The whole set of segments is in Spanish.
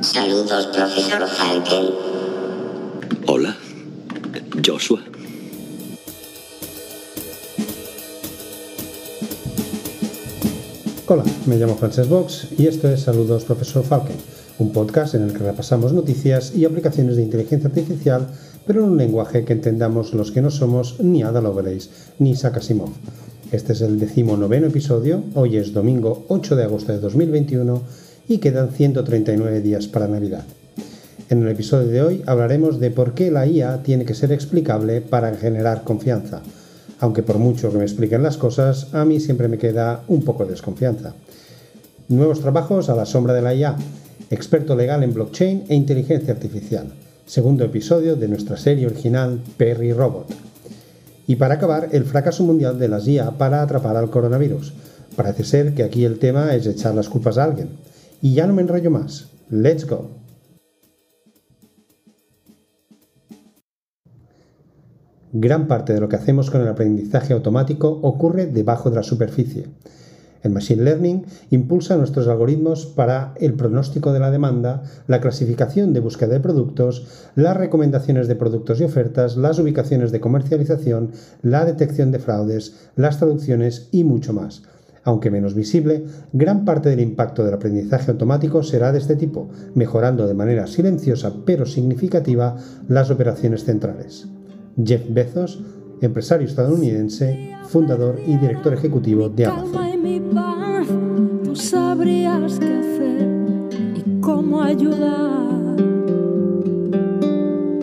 Saludos, profesor Falken. Hola, Joshua. Hola, me llamo Frances Box y esto es Saludos Profesor Falken, un podcast en el que repasamos noticias y aplicaciones de inteligencia artificial, pero en un lenguaje que entendamos los que no somos ni Ada Lovelace ni Isaac Asimov. Este es el decimonoveno episodio, hoy es domingo 8 de agosto de 2021 y quedan 139 días para Navidad. En el episodio de hoy hablaremos de por qué la IA tiene que ser explicable para generar confianza aunque por mucho que me expliquen las cosas, a mí siempre me queda un poco de desconfianza. Nuevos trabajos a la sombra de la IA, experto legal en blockchain e inteligencia artificial, segundo episodio de nuestra serie original Perry Robot. Y para acabar, el fracaso mundial de las IA para atrapar al coronavirus. Parece ser que aquí el tema es echar las culpas a alguien. Y ya no me enrollo más. ¡Let's go! Gran parte de lo que hacemos con el aprendizaje automático ocurre debajo de la superficie. El Machine Learning impulsa nuestros algoritmos para el pronóstico de la demanda, la clasificación de búsqueda de productos, las recomendaciones de productos y ofertas, las ubicaciones de comercialización, la detección de fraudes, las traducciones y mucho más. Aunque menos visible, gran parte del impacto del aprendizaje automático será de este tipo, mejorando de manera silenciosa pero significativa las operaciones centrales. Jeff Bezos, empresario estadounidense, fundador y director ejecutivo de Amazon. Tú sabrías qué hacer y cómo ayudar.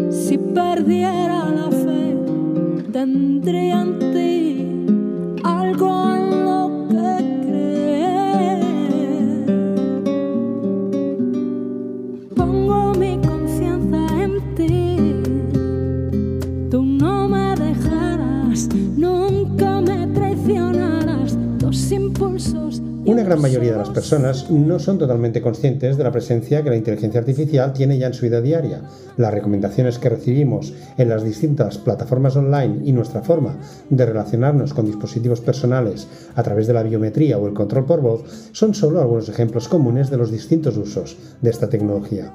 Si perdiera la fe, tendría en dejarás, nunca me traicionarás. Dos impulsos. y Una gran mayoría de las personas no son totalmente conscientes de la presencia que la inteligencia artificial tiene ya en su vida diaria. Las recomendaciones que recibimos en las distintas plataformas online y nuestra forma de relacionarnos con dispositivos personales a través de la biometría o el control por voz son solo algunos ejemplos comunes de los distintos usos de esta tecnología.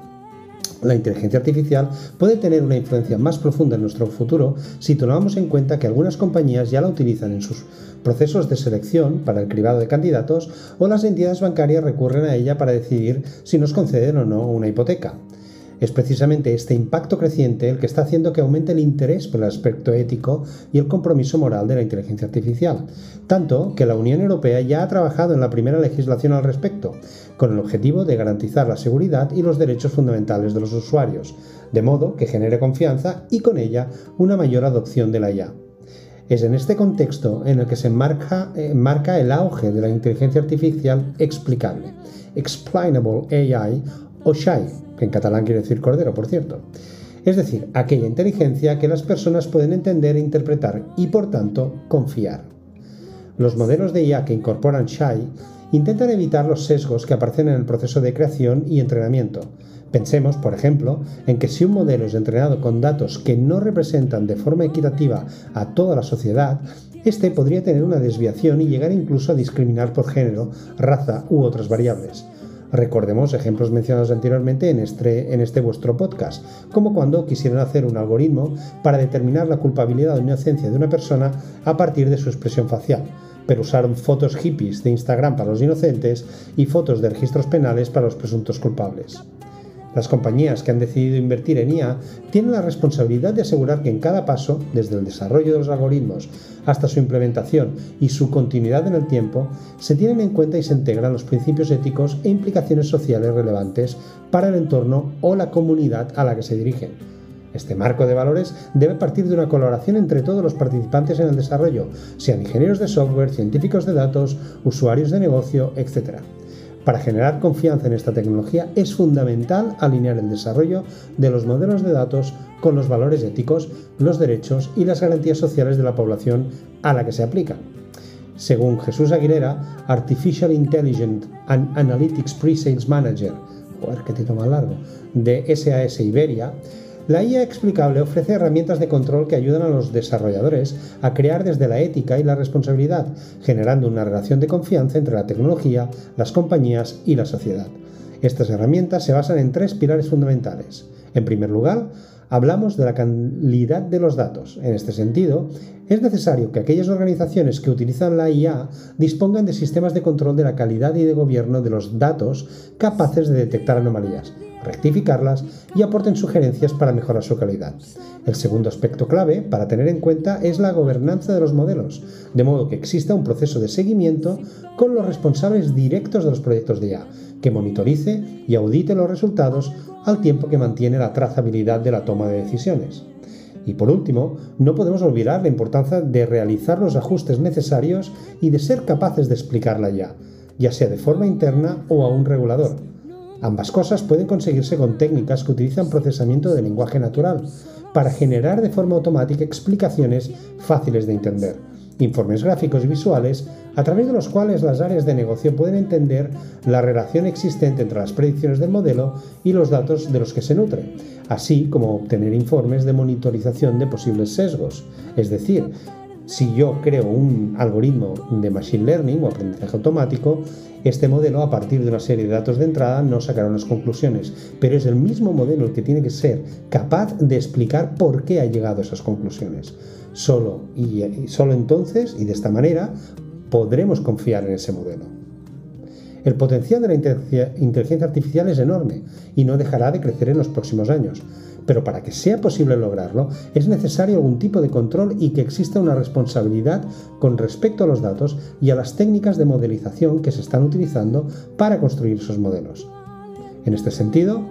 La inteligencia artificial puede tener una influencia más profunda en nuestro futuro si tomamos en cuenta que algunas compañías ya la utilizan en sus procesos de selección para el cribado de candidatos o las entidades bancarias recurren a ella para decidir si nos conceden o no una hipoteca. Es precisamente este impacto creciente el que está haciendo que aumente el interés por el aspecto ético y el compromiso moral de la inteligencia artificial, tanto que la Unión Europea ya ha trabajado en la primera legislación al respecto, con el objetivo de garantizar la seguridad y los derechos fundamentales de los usuarios, de modo que genere confianza y con ella una mayor adopción de la IA. Es en este contexto en el que se marca, eh, marca el auge de la inteligencia artificial explicable, Explainable AI o SHAI, que en catalán quiere decir cordero, por cierto. Es decir, aquella inteligencia que las personas pueden entender e interpretar y por tanto confiar. Los modelos de IA que incorporan SHAI intentan evitar los sesgos que aparecen en el proceso de creación y entrenamiento. Pensemos, por ejemplo, en que si un modelo es entrenado con datos que no representan de forma equitativa a toda la sociedad, este podría tener una desviación y llegar incluso a discriminar por género, raza u otras variables. Recordemos ejemplos mencionados anteriormente en este, en este vuestro podcast, como cuando quisieron hacer un algoritmo para determinar la culpabilidad o inocencia de una persona a partir de su expresión facial, pero usaron fotos hippies de Instagram para los inocentes y fotos de registros penales para los presuntos culpables. Las compañías que han decidido invertir en IA tienen la responsabilidad de asegurar que en cada paso, desde el desarrollo de los algoritmos hasta su implementación y su continuidad en el tiempo, se tienen en cuenta y se integran los principios éticos e implicaciones sociales relevantes para el entorno o la comunidad a la que se dirigen. Este marco de valores debe partir de una colaboración entre todos los participantes en el desarrollo, sean ingenieros de software, científicos de datos, usuarios de negocio, etc. Para generar confianza en esta tecnología es fundamental alinear el desarrollo de los modelos de datos con los valores éticos, los derechos y las garantías sociales de la población a la que se aplican. Según Jesús Aguilera, Artificial Intelligence and Analytics Pre-Sales Manager, más largo, de SAS Iberia, la IA explicable ofrece herramientas de control que ayudan a los desarrolladores a crear desde la ética y la responsabilidad, generando una relación de confianza entre la tecnología, las compañías y la sociedad. Estas herramientas se basan en tres pilares fundamentales. En primer lugar, hablamos de la calidad de los datos. En este sentido, es necesario que aquellas organizaciones que utilizan la IA dispongan de sistemas de control de la calidad y de gobierno de los datos capaces de detectar anomalías, rectificarlas y aporten sugerencias para mejorar su calidad. El segundo aspecto clave para tener en cuenta es la gobernanza de los modelos, de modo que exista un proceso de seguimiento con los responsables directos de los proyectos de IA, que monitorice y audite los resultados al tiempo que mantiene la trazabilidad de la toma de decisiones. Y por último, no podemos olvidar la importancia de realizar los ajustes necesarios y de ser capaces de explicarla ya, ya sea de forma interna o a un regulador. Ambas cosas pueden conseguirse con técnicas que utilizan procesamiento de lenguaje natural para generar de forma automática explicaciones fáciles de entender, informes gráficos y visuales a través de los cuales las áreas de negocio pueden entender la relación existente entre las predicciones del modelo y los datos de los que se nutre, así como obtener informes de monitorización de posibles sesgos. Es decir, si yo creo un algoritmo de machine learning o aprendizaje automático, este modelo a partir de una serie de datos de entrada no sacará unas conclusiones, pero es el mismo modelo el que tiene que ser capaz de explicar por qué ha llegado a esas conclusiones. Solo y, solo entonces y de esta manera podremos confiar en ese modelo. El potencial de la inteligencia artificial es enorme y no dejará de crecer en los próximos años. Pero para que sea posible lograrlo, es necesario algún tipo de control y que exista una responsabilidad con respecto a los datos y a las técnicas de modelización que se están utilizando para construir esos modelos. En este sentido,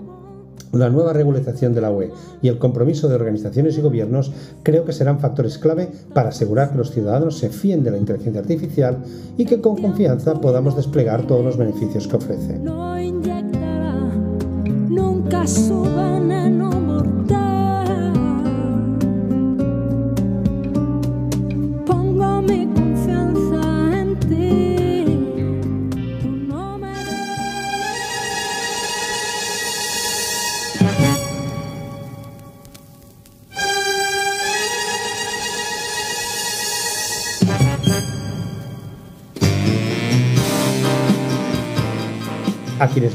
la nueva regularización de la UE y el compromiso de organizaciones y gobiernos creo que serán factores clave para asegurar que los ciudadanos se fíen de la inteligencia artificial y que con confianza podamos desplegar todos los beneficios que ofrece.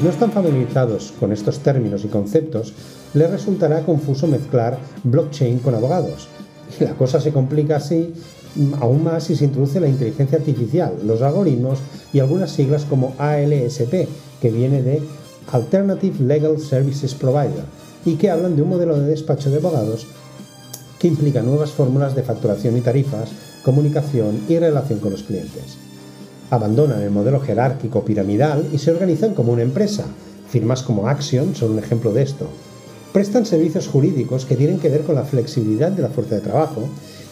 No están familiarizados con estos términos y conceptos, les resultará confuso mezclar blockchain con abogados. Y la cosa se complica así mm, aún más si se introduce la inteligencia artificial, los algoritmos y algunas siglas como ALSP, que viene de Alternative Legal Services Provider, y que hablan de un modelo de despacho de abogados que implica nuevas fórmulas de facturación y tarifas, comunicación y relación con los clientes abandonan el modelo jerárquico piramidal y se organizan como una empresa. Firmas como Axion son un ejemplo de esto. Prestan servicios jurídicos que tienen que ver con la flexibilidad de la fuerza de trabajo,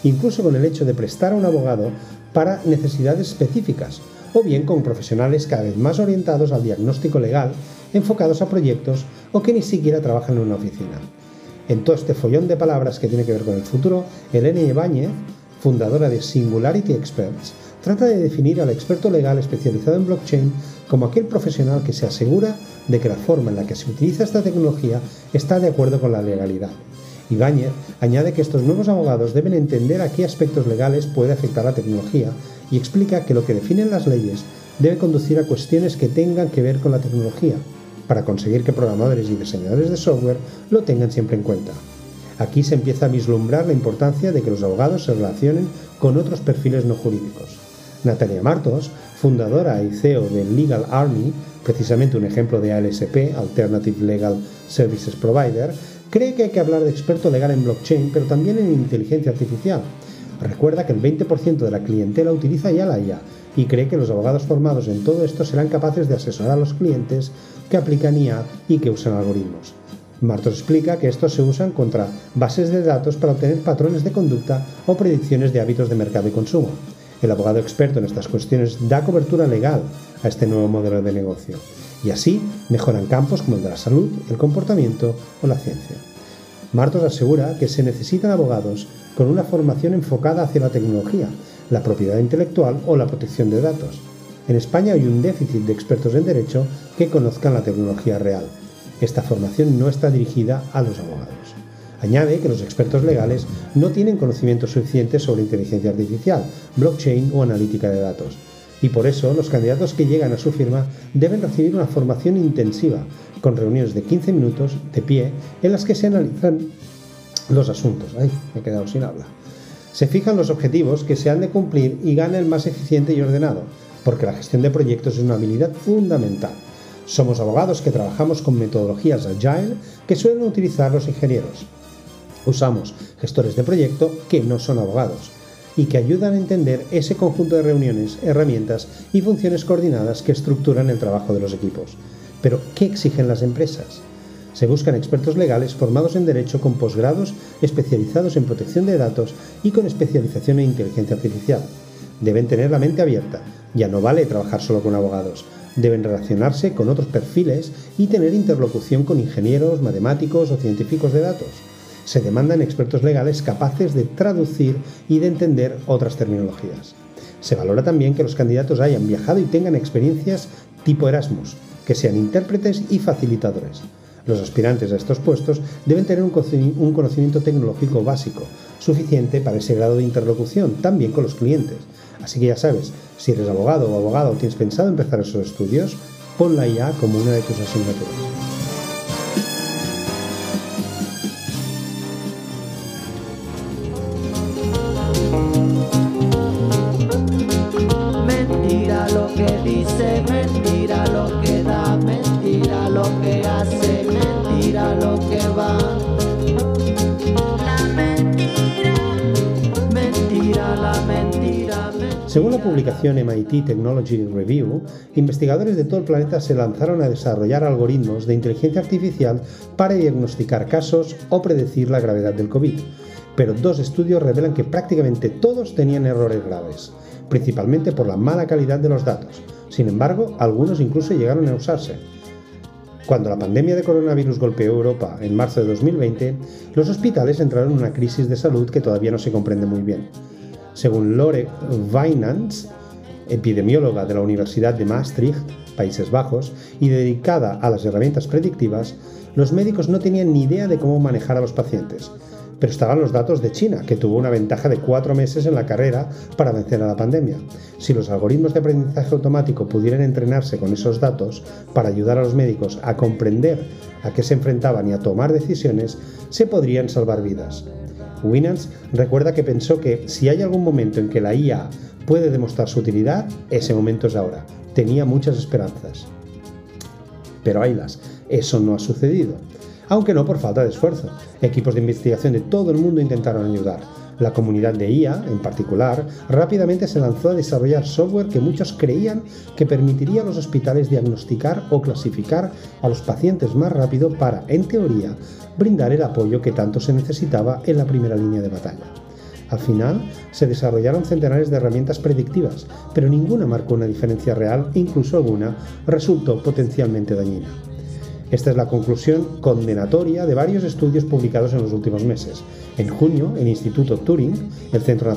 incluso con el hecho de prestar a un abogado para necesidades específicas, o bien con profesionales cada vez más orientados al diagnóstico legal, enfocados a proyectos o que ni siquiera trabajan en una oficina. En todo este follón de palabras que tiene que ver con el futuro, Elena Ibáñez, fundadora de Singularity Experts, trata de definir al experto legal especializado en blockchain como aquel profesional que se asegura de que la forma en la que se utiliza esta tecnología está de acuerdo con la legalidad. Ibáñez añade que estos nuevos abogados deben entender a qué aspectos legales puede afectar la tecnología y explica que lo que definen las leyes debe conducir a cuestiones que tengan que ver con la tecnología, para conseguir que programadores y diseñadores de software lo tengan siempre en cuenta. Aquí se empieza a vislumbrar la importancia de que los abogados se relacionen con otros perfiles no jurídicos. Natalia Martos, fundadora y CEO de Legal Army, precisamente un ejemplo de ALSP, Alternative Legal Services Provider, cree que hay que hablar de experto legal en blockchain, pero también en inteligencia artificial. Recuerda que el 20% de la clientela utiliza ya la IA y cree que los abogados formados en todo esto serán capaces de asesorar a los clientes que aplican IA y que usan algoritmos. Martos explica que estos se usan contra bases de datos para obtener patrones de conducta o predicciones de hábitos de mercado y consumo. El abogado experto en estas cuestiones da cobertura legal a este nuevo modelo de negocio y así mejoran campos como el de la salud, el comportamiento o la ciencia. Martos asegura que se necesitan abogados con una formación enfocada hacia la tecnología, la propiedad intelectual o la protección de datos. En España hay un déficit de expertos en derecho que conozcan la tecnología real. Esta formación no está dirigida a los abogados. Añade que los expertos legales no tienen conocimiento suficiente sobre inteligencia artificial, blockchain o analítica de datos. y por eso los candidatos que llegan a su firma deben recibir una formación intensiva, con reuniones de 15 minutos de pie en las que se analizan los asuntos. Ay, me he quedado sin habla. Se fijan los objetivos que se han de cumplir y gana el más eficiente y ordenado, porque la gestión de proyectos es una habilidad fundamental. Somos abogados que trabajamos con metodologías agile que suelen utilizar los ingenieros. Usamos gestores de proyecto que no son abogados y que ayudan a entender ese conjunto de reuniones, herramientas y funciones coordinadas que estructuran el trabajo de los equipos. Pero, ¿qué exigen las empresas? Se buscan expertos legales formados en derecho con posgrados especializados en protección de datos y con especialización en inteligencia artificial. Deben tener la mente abierta. Ya no vale trabajar solo con abogados. Deben relacionarse con otros perfiles y tener interlocución con ingenieros, matemáticos o científicos de datos se demandan expertos legales capaces de traducir y de entender otras terminologías. Se valora también que los candidatos hayan viajado y tengan experiencias tipo Erasmus, que sean intérpretes y facilitadores. Los aspirantes a estos puestos deben tener un conocimiento tecnológico básico, suficiente para ese grado de interlocución, también con los clientes. Así que ya sabes, si eres abogado o abogado o tienes pensado empezar esos estudios, pon la IA como una de tus asignaturas. MIT Technology Review, investigadores de todo el planeta se lanzaron a desarrollar algoritmos de inteligencia artificial para diagnosticar casos o predecir la gravedad del COVID. Pero dos estudios revelan que prácticamente todos tenían errores graves, principalmente por la mala calidad de los datos. Sin embargo, algunos incluso llegaron a usarse. Cuando la pandemia de coronavirus golpeó Europa en marzo de 2020, los hospitales entraron en una crisis de salud que todavía no se comprende muy bien. Según Lore Wijnands, epidemióloga de la Universidad de Maastricht, Países Bajos, y dedicada a las herramientas predictivas, los médicos no tenían ni idea de cómo manejar a los pacientes. Pero estaban los datos de China, que tuvo una ventaja de cuatro meses en la carrera para vencer a la pandemia. Si los algoritmos de aprendizaje automático pudieran entrenarse con esos datos para ayudar a los médicos a comprender a qué se enfrentaban y a tomar decisiones, se podrían salvar vidas. Winans recuerda que pensó que si hay algún momento en que la IA puede demostrar su utilidad, ese momento es ahora. Tenía muchas esperanzas. Pero haylas, eso no ha sucedido. Aunque no por falta de esfuerzo. Equipos de investigación de todo el mundo intentaron ayudar la comunidad de IA, en particular, rápidamente se lanzó a desarrollar software que muchos creían que permitiría a los hospitales diagnosticar o clasificar a los pacientes más rápido para, en teoría, brindar el apoyo que tanto se necesitaba en la primera línea de batalla. Al final, se desarrollaron centenares de herramientas predictivas, pero ninguna marcó una diferencia real e incluso alguna resultó potencialmente dañina. Esta es la conclusión condenatoria de varios estudios publicados en los últimos meses. En junio, el Instituto Turing, el Centro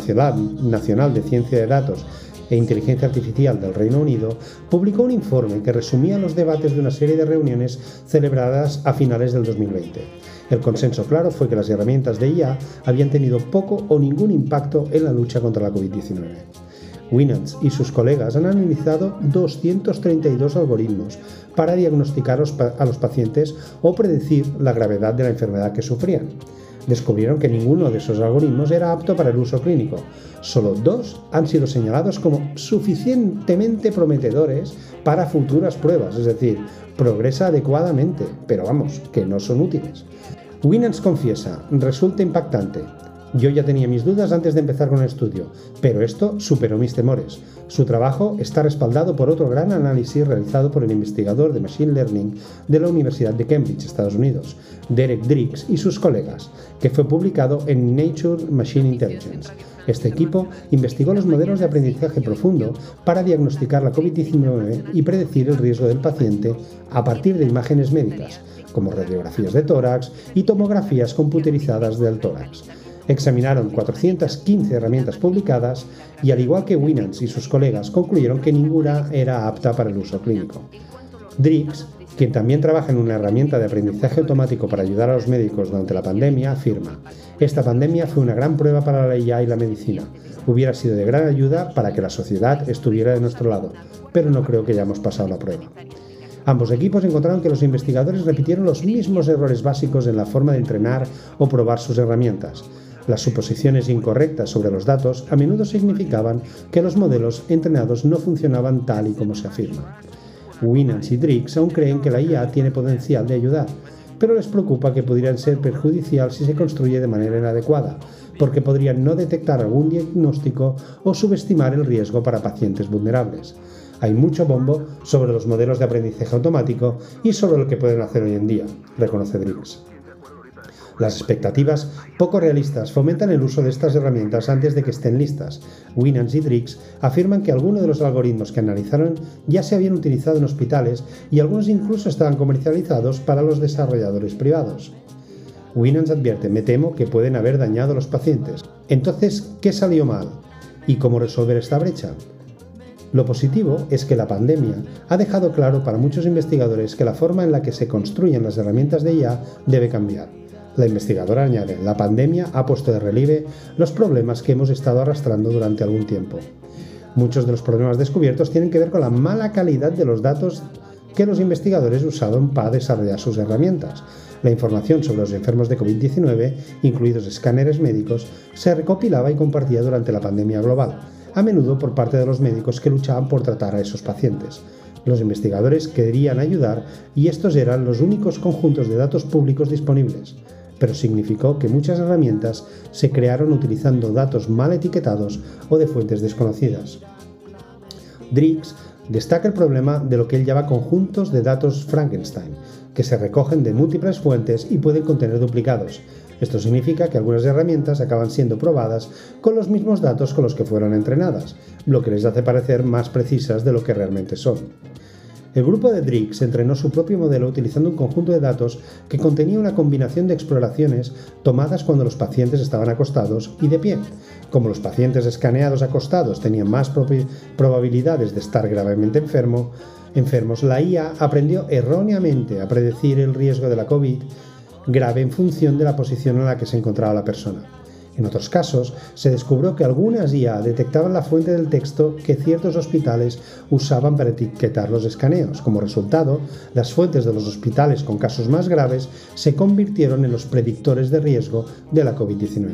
Nacional de Ciencia de Datos e Inteligencia Artificial del Reino Unido, publicó un informe que resumía los debates de una serie de reuniones celebradas a finales del 2020. El consenso claro fue que las herramientas de IA habían tenido poco o ningún impacto en la lucha contra la COVID-19. Winans y sus colegas han analizado 232 algoritmos para diagnosticar a los pacientes o predecir la gravedad de la enfermedad que sufrían. Descubrieron que ninguno de esos algoritmos era apto para el uso clínico. Solo dos han sido señalados como suficientemente prometedores para futuras pruebas, es decir, progresa adecuadamente, pero vamos, que no son útiles. Winans confiesa, resulta impactante. Yo ya tenía mis dudas antes de empezar con el estudio, pero esto superó mis temores. Su trabajo está respaldado por otro gran análisis realizado por el investigador de Machine Learning de la Universidad de Cambridge, Estados Unidos, Derek Drix y sus colegas, que fue publicado en Nature Machine Intelligence. Este equipo investigó los modelos de aprendizaje profundo para diagnosticar la COVID-19 y predecir el riesgo del paciente a partir de imágenes médicas, como radiografías de tórax y tomografías computerizadas del tórax examinaron 415 herramientas publicadas y al igual que Winans y sus colegas concluyeron que ninguna era apta para el uso clínico. Drix quien también trabaja en una herramienta de aprendizaje automático para ayudar a los médicos durante la pandemia, afirma, esta pandemia fue una gran prueba para la IA y la medicina. Hubiera sido de gran ayuda para que la sociedad estuviera de nuestro lado, pero no creo que hayamos pasado la prueba. Ambos equipos encontraron que los investigadores repitieron los mismos errores básicos en la forma de entrenar o probar sus herramientas. Las suposiciones incorrectas sobre los datos a menudo significaban que los modelos entrenados no funcionaban tal y como se afirma. Winans y Drix aún creen que la IA tiene potencial de ayudar, pero les preocupa que podrían ser perjudicial si se construye de manera inadecuada, porque podrían no detectar algún diagnóstico o subestimar el riesgo para pacientes vulnerables. Hay mucho bombo sobre los modelos de aprendizaje automático y sobre lo que pueden hacer hoy en día, reconoce Drix. Las expectativas poco realistas fomentan el uso de estas herramientas antes de que estén listas. Winans y Drix afirman que algunos de los algoritmos que analizaron ya se habían utilizado en hospitales y algunos incluso estaban comercializados para los desarrolladores privados. Winans advierte, me temo que pueden haber dañado a los pacientes. Entonces, ¿qué salió mal? ¿Y cómo resolver esta brecha? Lo positivo es que la pandemia ha dejado claro para muchos investigadores que la forma en la que se construyen las herramientas de IA debe cambiar. La investigadora añade, la pandemia ha puesto de relieve los problemas que hemos estado arrastrando durante algún tiempo. Muchos de los problemas descubiertos tienen que ver con la mala calidad de los datos que los investigadores usaron para desarrollar sus herramientas. La información sobre los enfermos de COVID-19, incluidos escáneres médicos, se recopilaba y compartía durante la pandemia global a menudo por parte de los médicos que luchaban por tratar a esos pacientes. Los investigadores querían ayudar y estos eran los únicos conjuntos de datos públicos disponibles, pero significó que muchas herramientas se crearon utilizando datos mal etiquetados o de fuentes desconocidas. Drix destaca el problema de lo que él llama conjuntos de datos Frankenstein, que se recogen de múltiples fuentes y pueden contener duplicados, esto significa que algunas herramientas acaban siendo probadas con los mismos datos con los que fueron entrenadas, lo que les hace parecer más precisas de lo que realmente son. El grupo de Drix entrenó su propio modelo utilizando un conjunto de datos que contenía una combinación de exploraciones tomadas cuando los pacientes estaban acostados y de pie. Como los pacientes escaneados acostados tenían más probabilidades de estar gravemente enfermo, enfermos, la IA aprendió erróneamente a predecir el riesgo de la COVID grave en función de la posición en la que se encontraba la persona. En otros casos, se descubrió que algunas IA detectaban la fuente del texto que ciertos hospitales usaban para etiquetar los escaneos. Como resultado, las fuentes de los hospitales con casos más graves se convirtieron en los predictores de riesgo de la COVID-19.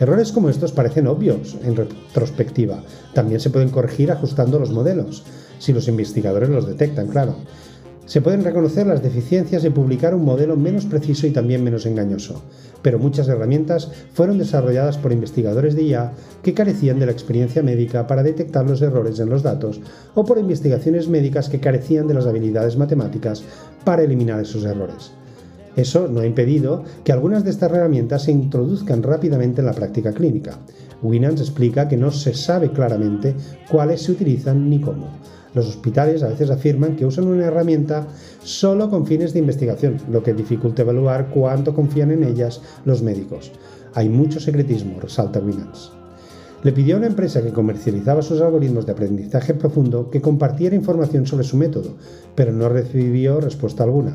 Errores como estos parecen obvios en retrospectiva. También se pueden corregir ajustando los modelos, si los investigadores los detectan, claro. Se pueden reconocer las deficiencias y publicar un modelo menos preciso y también menos engañoso, pero muchas herramientas fueron desarrolladas por investigadores de IA que carecían de la experiencia médica para detectar los errores en los datos o por investigaciones médicas que carecían de las habilidades matemáticas para eliminar esos errores. Eso no ha impedido que algunas de estas herramientas se introduzcan rápidamente en la práctica clínica. Winans explica que no se sabe claramente cuáles se utilizan ni cómo los hospitales a veces afirman que usan una herramienta solo con fines de investigación, lo que dificulta evaluar cuánto confían en ellas los médicos. Hay mucho secretismo, resalta Winans. Le pidió a una empresa que comercializaba sus algoritmos de aprendizaje profundo que compartiera información sobre su método, pero no recibió respuesta alguna.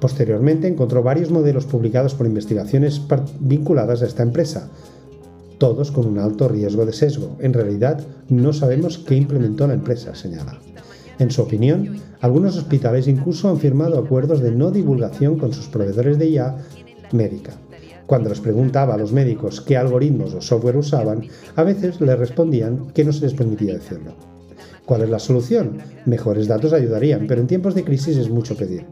Posteriormente encontró varios modelos publicados por investigaciones vinculadas a esta empresa, todos con un alto riesgo de sesgo. En realidad, no sabemos qué implementó la empresa, señala. En su opinión, algunos hospitales incluso han firmado acuerdos de no divulgación con sus proveedores de IA médica. Cuando les preguntaba a los médicos qué algoritmos o software usaban, a veces les respondían que no se les permitía decirlo. ¿Cuál es la solución? Mejores datos ayudarían, pero en tiempos de crisis es mucho pedir.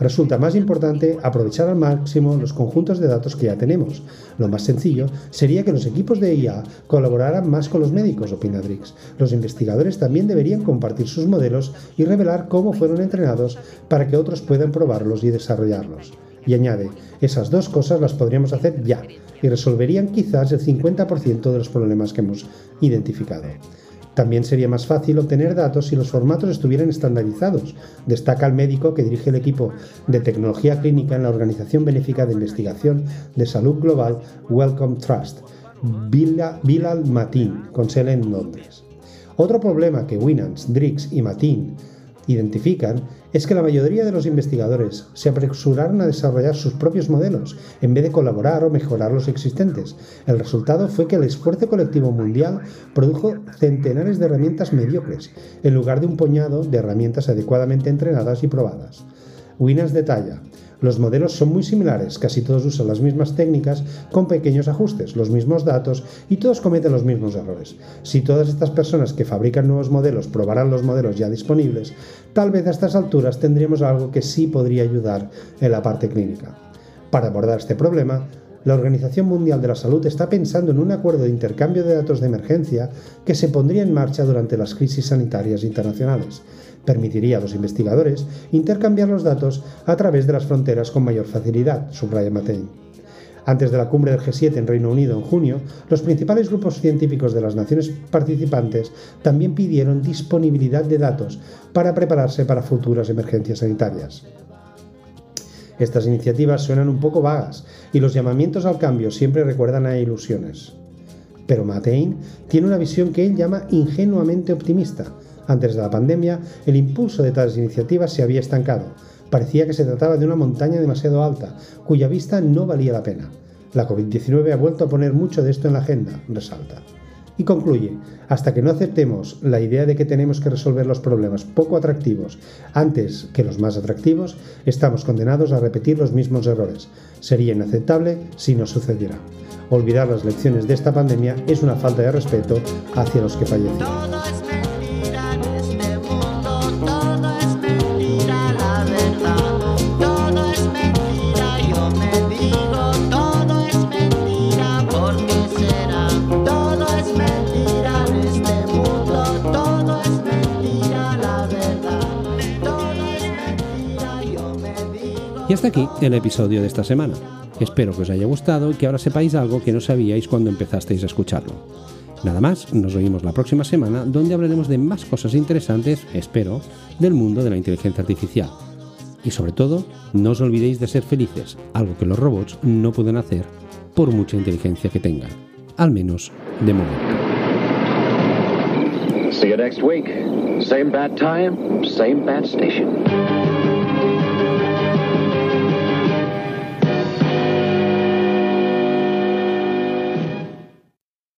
Resulta más importante aprovechar al máximo los conjuntos de datos que ya tenemos. Lo más sencillo sería que los equipos de IA colaboraran más con los médicos, opina Drix. Los investigadores también deberían compartir sus modelos y revelar cómo fueron entrenados para que otros puedan probarlos y desarrollarlos. Y añade, esas dos cosas las podríamos hacer ya y resolverían quizás el 50% de los problemas que hemos identificado. También sería más fácil obtener datos si los formatos estuvieran estandarizados, destaca el médico que dirige el equipo de tecnología clínica en la Organización Benéfica de Investigación de Salud Global Wellcome Trust, Bilal Matin, con sede en Londres. Otro problema que Winans, Drix y Matin identifican es que la mayoría de los investigadores se apresuraron a desarrollar sus propios modelos en vez de colaborar o mejorar los existentes. El resultado fue que el esfuerzo colectivo mundial produjo centenares de herramientas mediocres, en lugar de un puñado de herramientas adecuadamente entrenadas y probadas. Winas detalla, los modelos son muy similares, casi todos usan las mismas técnicas con pequeños ajustes, los mismos datos y todos cometen los mismos errores. Si todas estas personas que fabrican nuevos modelos probaran los modelos ya disponibles, tal vez a estas alturas tendríamos algo que sí podría ayudar en la parte clínica. Para abordar este problema, la Organización Mundial de la Salud está pensando en un acuerdo de intercambio de datos de emergencia que se pondría en marcha durante las crisis sanitarias internacionales permitiría a los investigadores intercambiar los datos a través de las fronteras con mayor facilidad, subraya Matein. Antes de la cumbre del G7 en Reino Unido en junio, los principales grupos científicos de las naciones participantes también pidieron disponibilidad de datos para prepararse para futuras emergencias sanitarias. Estas iniciativas suenan un poco vagas y los llamamientos al cambio siempre recuerdan a ilusiones. Pero Matein tiene una visión que él llama ingenuamente optimista, antes de la pandemia, el impulso de tales iniciativas se había estancado. Parecía que se trataba de una montaña demasiado alta, cuya vista no valía la pena. La COVID-19 ha vuelto a poner mucho de esto en la agenda, resalta. Y concluye, hasta que no aceptemos la idea de que tenemos que resolver los problemas poco atractivos antes que los más atractivos, estamos condenados a repetir los mismos errores. Sería inaceptable si no sucediera. Olvidar las lecciones de esta pandemia es una falta de respeto hacia los que fallecen. Y hasta aquí el episodio de esta semana. Espero que os haya gustado y que ahora sepáis algo que no sabíais cuando empezasteis a escucharlo. Nada más, nos oímos la próxima semana donde hablaremos de más cosas interesantes, espero, del mundo de la inteligencia artificial. Y sobre todo, no os olvidéis de ser felices, algo que los robots no pueden hacer por mucha inteligencia que tengan, al menos de momento. See next week. Same bad time, same bad station.